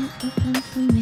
我奔赴你。